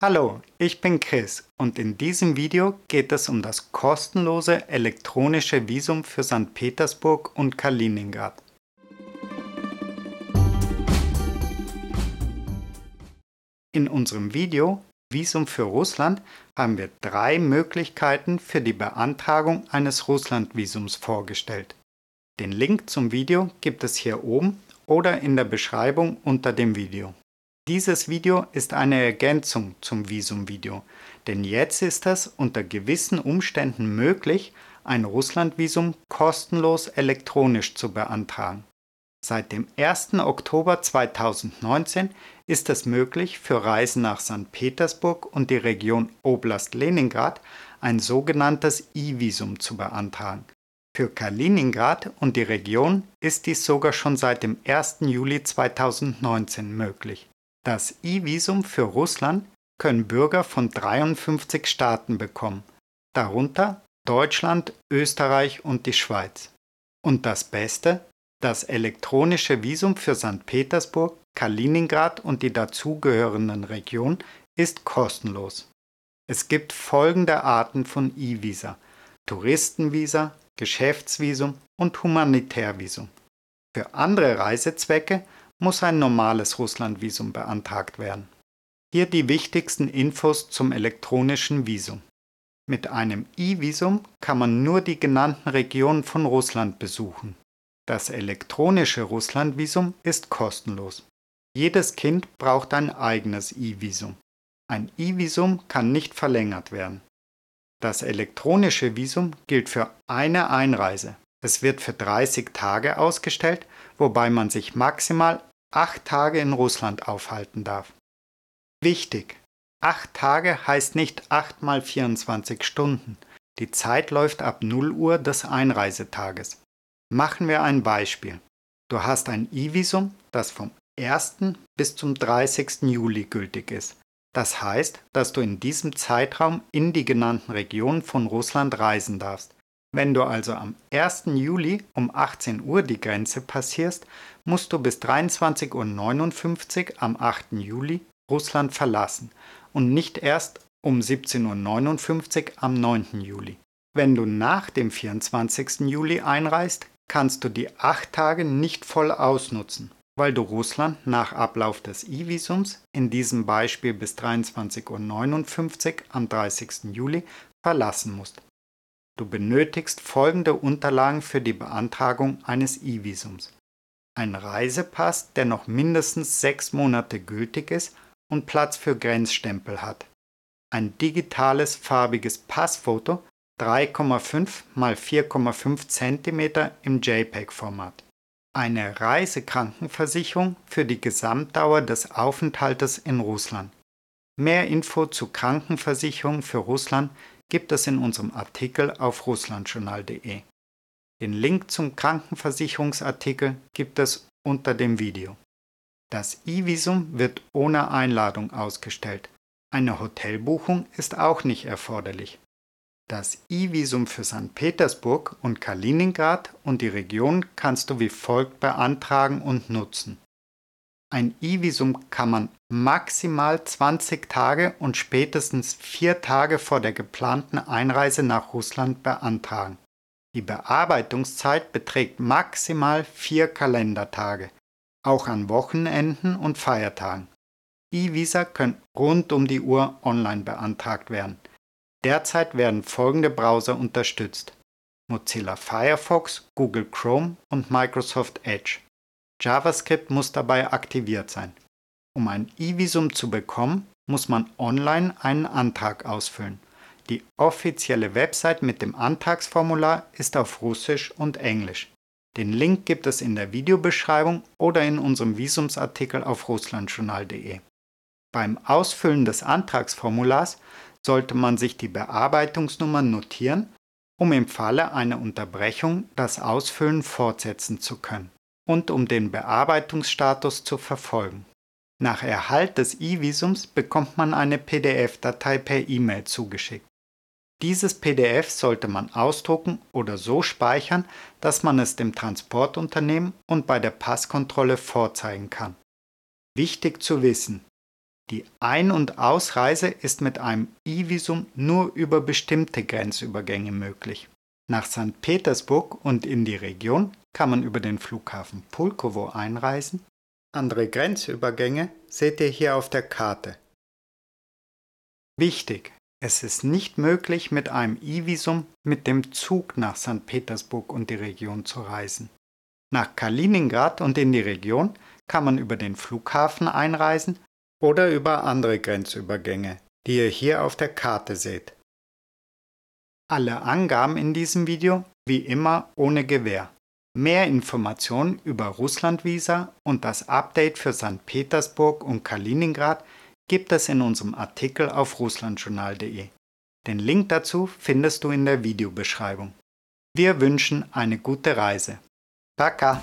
Hallo, ich bin Chris und in diesem Video geht es um das kostenlose elektronische Visum für St. Petersburg und Kaliningrad. In unserem Video Visum für Russland haben wir drei Möglichkeiten für die Beantragung eines Russlandvisums vorgestellt. Den Link zum Video gibt es hier oben oder in der Beschreibung unter dem Video. Dieses Video ist eine Ergänzung zum Visumvideo, denn jetzt ist es unter gewissen Umständen möglich, ein Russlandvisum kostenlos elektronisch zu beantragen. Seit dem 1. Oktober 2019 ist es möglich, für Reisen nach St. Petersburg und die Region Oblast Leningrad ein sogenanntes E-Visum zu beantragen. Für Kaliningrad und die Region ist dies sogar schon seit dem 1. Juli 2019 möglich. Das E-Visum für Russland können Bürger von 53 Staaten bekommen, darunter Deutschland, Österreich und die Schweiz. Und das Beste, das elektronische Visum für St. Petersburg, Kaliningrad und die dazugehörenden Regionen ist kostenlos. Es gibt folgende Arten von E-Visa: Touristenvisa, Geschäftsvisum und Humanitärvisum. Für andere Reisezwecke muss ein normales Russlandvisum beantragt werden. Hier die wichtigsten Infos zum elektronischen Visum. Mit einem E-Visum kann man nur die genannten Regionen von Russland besuchen. Das elektronische Russlandvisum ist kostenlos. Jedes Kind braucht ein eigenes E-Visum. Ein E-Visum kann nicht verlängert werden. Das elektronische Visum gilt für eine Einreise. Es wird für 30 Tage ausgestellt, wobei man sich maximal 8 Tage in Russland aufhalten darf. Wichtig! 8 Tage heißt nicht 8 mal 24 Stunden. Die Zeit läuft ab 0 Uhr des Einreisetages. Machen wir ein Beispiel. Du hast ein E-Visum, das vom 1. bis zum 30. Juli gültig ist. Das heißt, dass du in diesem Zeitraum in die genannten Regionen von Russland reisen darfst. Wenn du also am 1. Juli um 18 Uhr die Grenze passierst, musst du bis 23.59 Uhr am 8. Juli Russland verlassen und nicht erst um 17.59 Uhr am 9. Juli. Wenn du nach dem 24. Juli einreist, kannst du die 8 Tage nicht voll ausnutzen, weil du Russland nach Ablauf des E-Visums, in diesem Beispiel bis 23.59 Uhr am 30. Juli, verlassen musst. Du benötigst folgende Unterlagen für die Beantragung eines E-Visums. Ein Reisepass, der noch mindestens sechs Monate gültig ist und Platz für Grenzstempel hat. Ein digitales farbiges Passfoto 3,5 x 4,5 cm im JPEG-Format. Eine Reisekrankenversicherung für die Gesamtdauer des Aufenthaltes in Russland. Mehr Info zu Krankenversicherung für Russland gibt es in unserem Artikel auf russlandjournal.de. Den Link zum Krankenversicherungsartikel gibt es unter dem Video. Das E-Visum wird ohne Einladung ausgestellt. Eine Hotelbuchung ist auch nicht erforderlich. Das E-Visum für St. Petersburg und Kaliningrad und die Region kannst du wie folgt beantragen und nutzen. Ein E-Visum kann man maximal 20 Tage und spätestens 4 Tage vor der geplanten Einreise nach Russland beantragen. Die Bearbeitungszeit beträgt maximal 4 Kalendertage, auch an Wochenenden und Feiertagen. E-Visa können rund um die Uhr online beantragt werden. Derzeit werden folgende Browser unterstützt. Mozilla Firefox, Google Chrome und Microsoft Edge. JavaScript muss dabei aktiviert sein. Um ein E-Visum zu bekommen, muss man online einen Antrag ausfüllen. Die offizielle Website mit dem Antragsformular ist auf Russisch und Englisch. Den Link gibt es in der Videobeschreibung oder in unserem Visumsartikel auf russlandjournal.de. Beim Ausfüllen des Antragsformulars sollte man sich die Bearbeitungsnummer notieren, um im Falle einer Unterbrechung das Ausfüllen fortsetzen zu können und um den Bearbeitungsstatus zu verfolgen. Nach Erhalt des E-Visums bekommt man eine PDF-Datei per E-Mail zugeschickt. Dieses PDF sollte man ausdrucken oder so speichern, dass man es dem Transportunternehmen und bei der Passkontrolle vorzeigen kann. Wichtig zu wissen, Die Ein- und Ausreise ist mit einem E-Visum nur über bestimmte Grenzübergänge möglich. Nach St. Petersburg und in die Region kann man über den Flughafen Pulkowo einreisen. Andere Grenzübergänge seht ihr hier auf der Karte. Wichtig, es ist nicht möglich, mit einem E-Visum mit dem Zug nach St. Petersburg und die Region zu reisen. Nach Kaliningrad und in die Region kann man über den Flughafen einreisen oder über andere Grenzübergänge, die ihr hier auf der Karte seht. Alle Angaben in diesem Video wie immer ohne Gewähr. Mehr Informationen über Russlandvisa und das Update für St. Petersburg und Kaliningrad gibt es in unserem Artikel auf russlandjournal.de. Den Link dazu findest du in der Videobeschreibung. Wir wünschen eine gute Reise. Пока!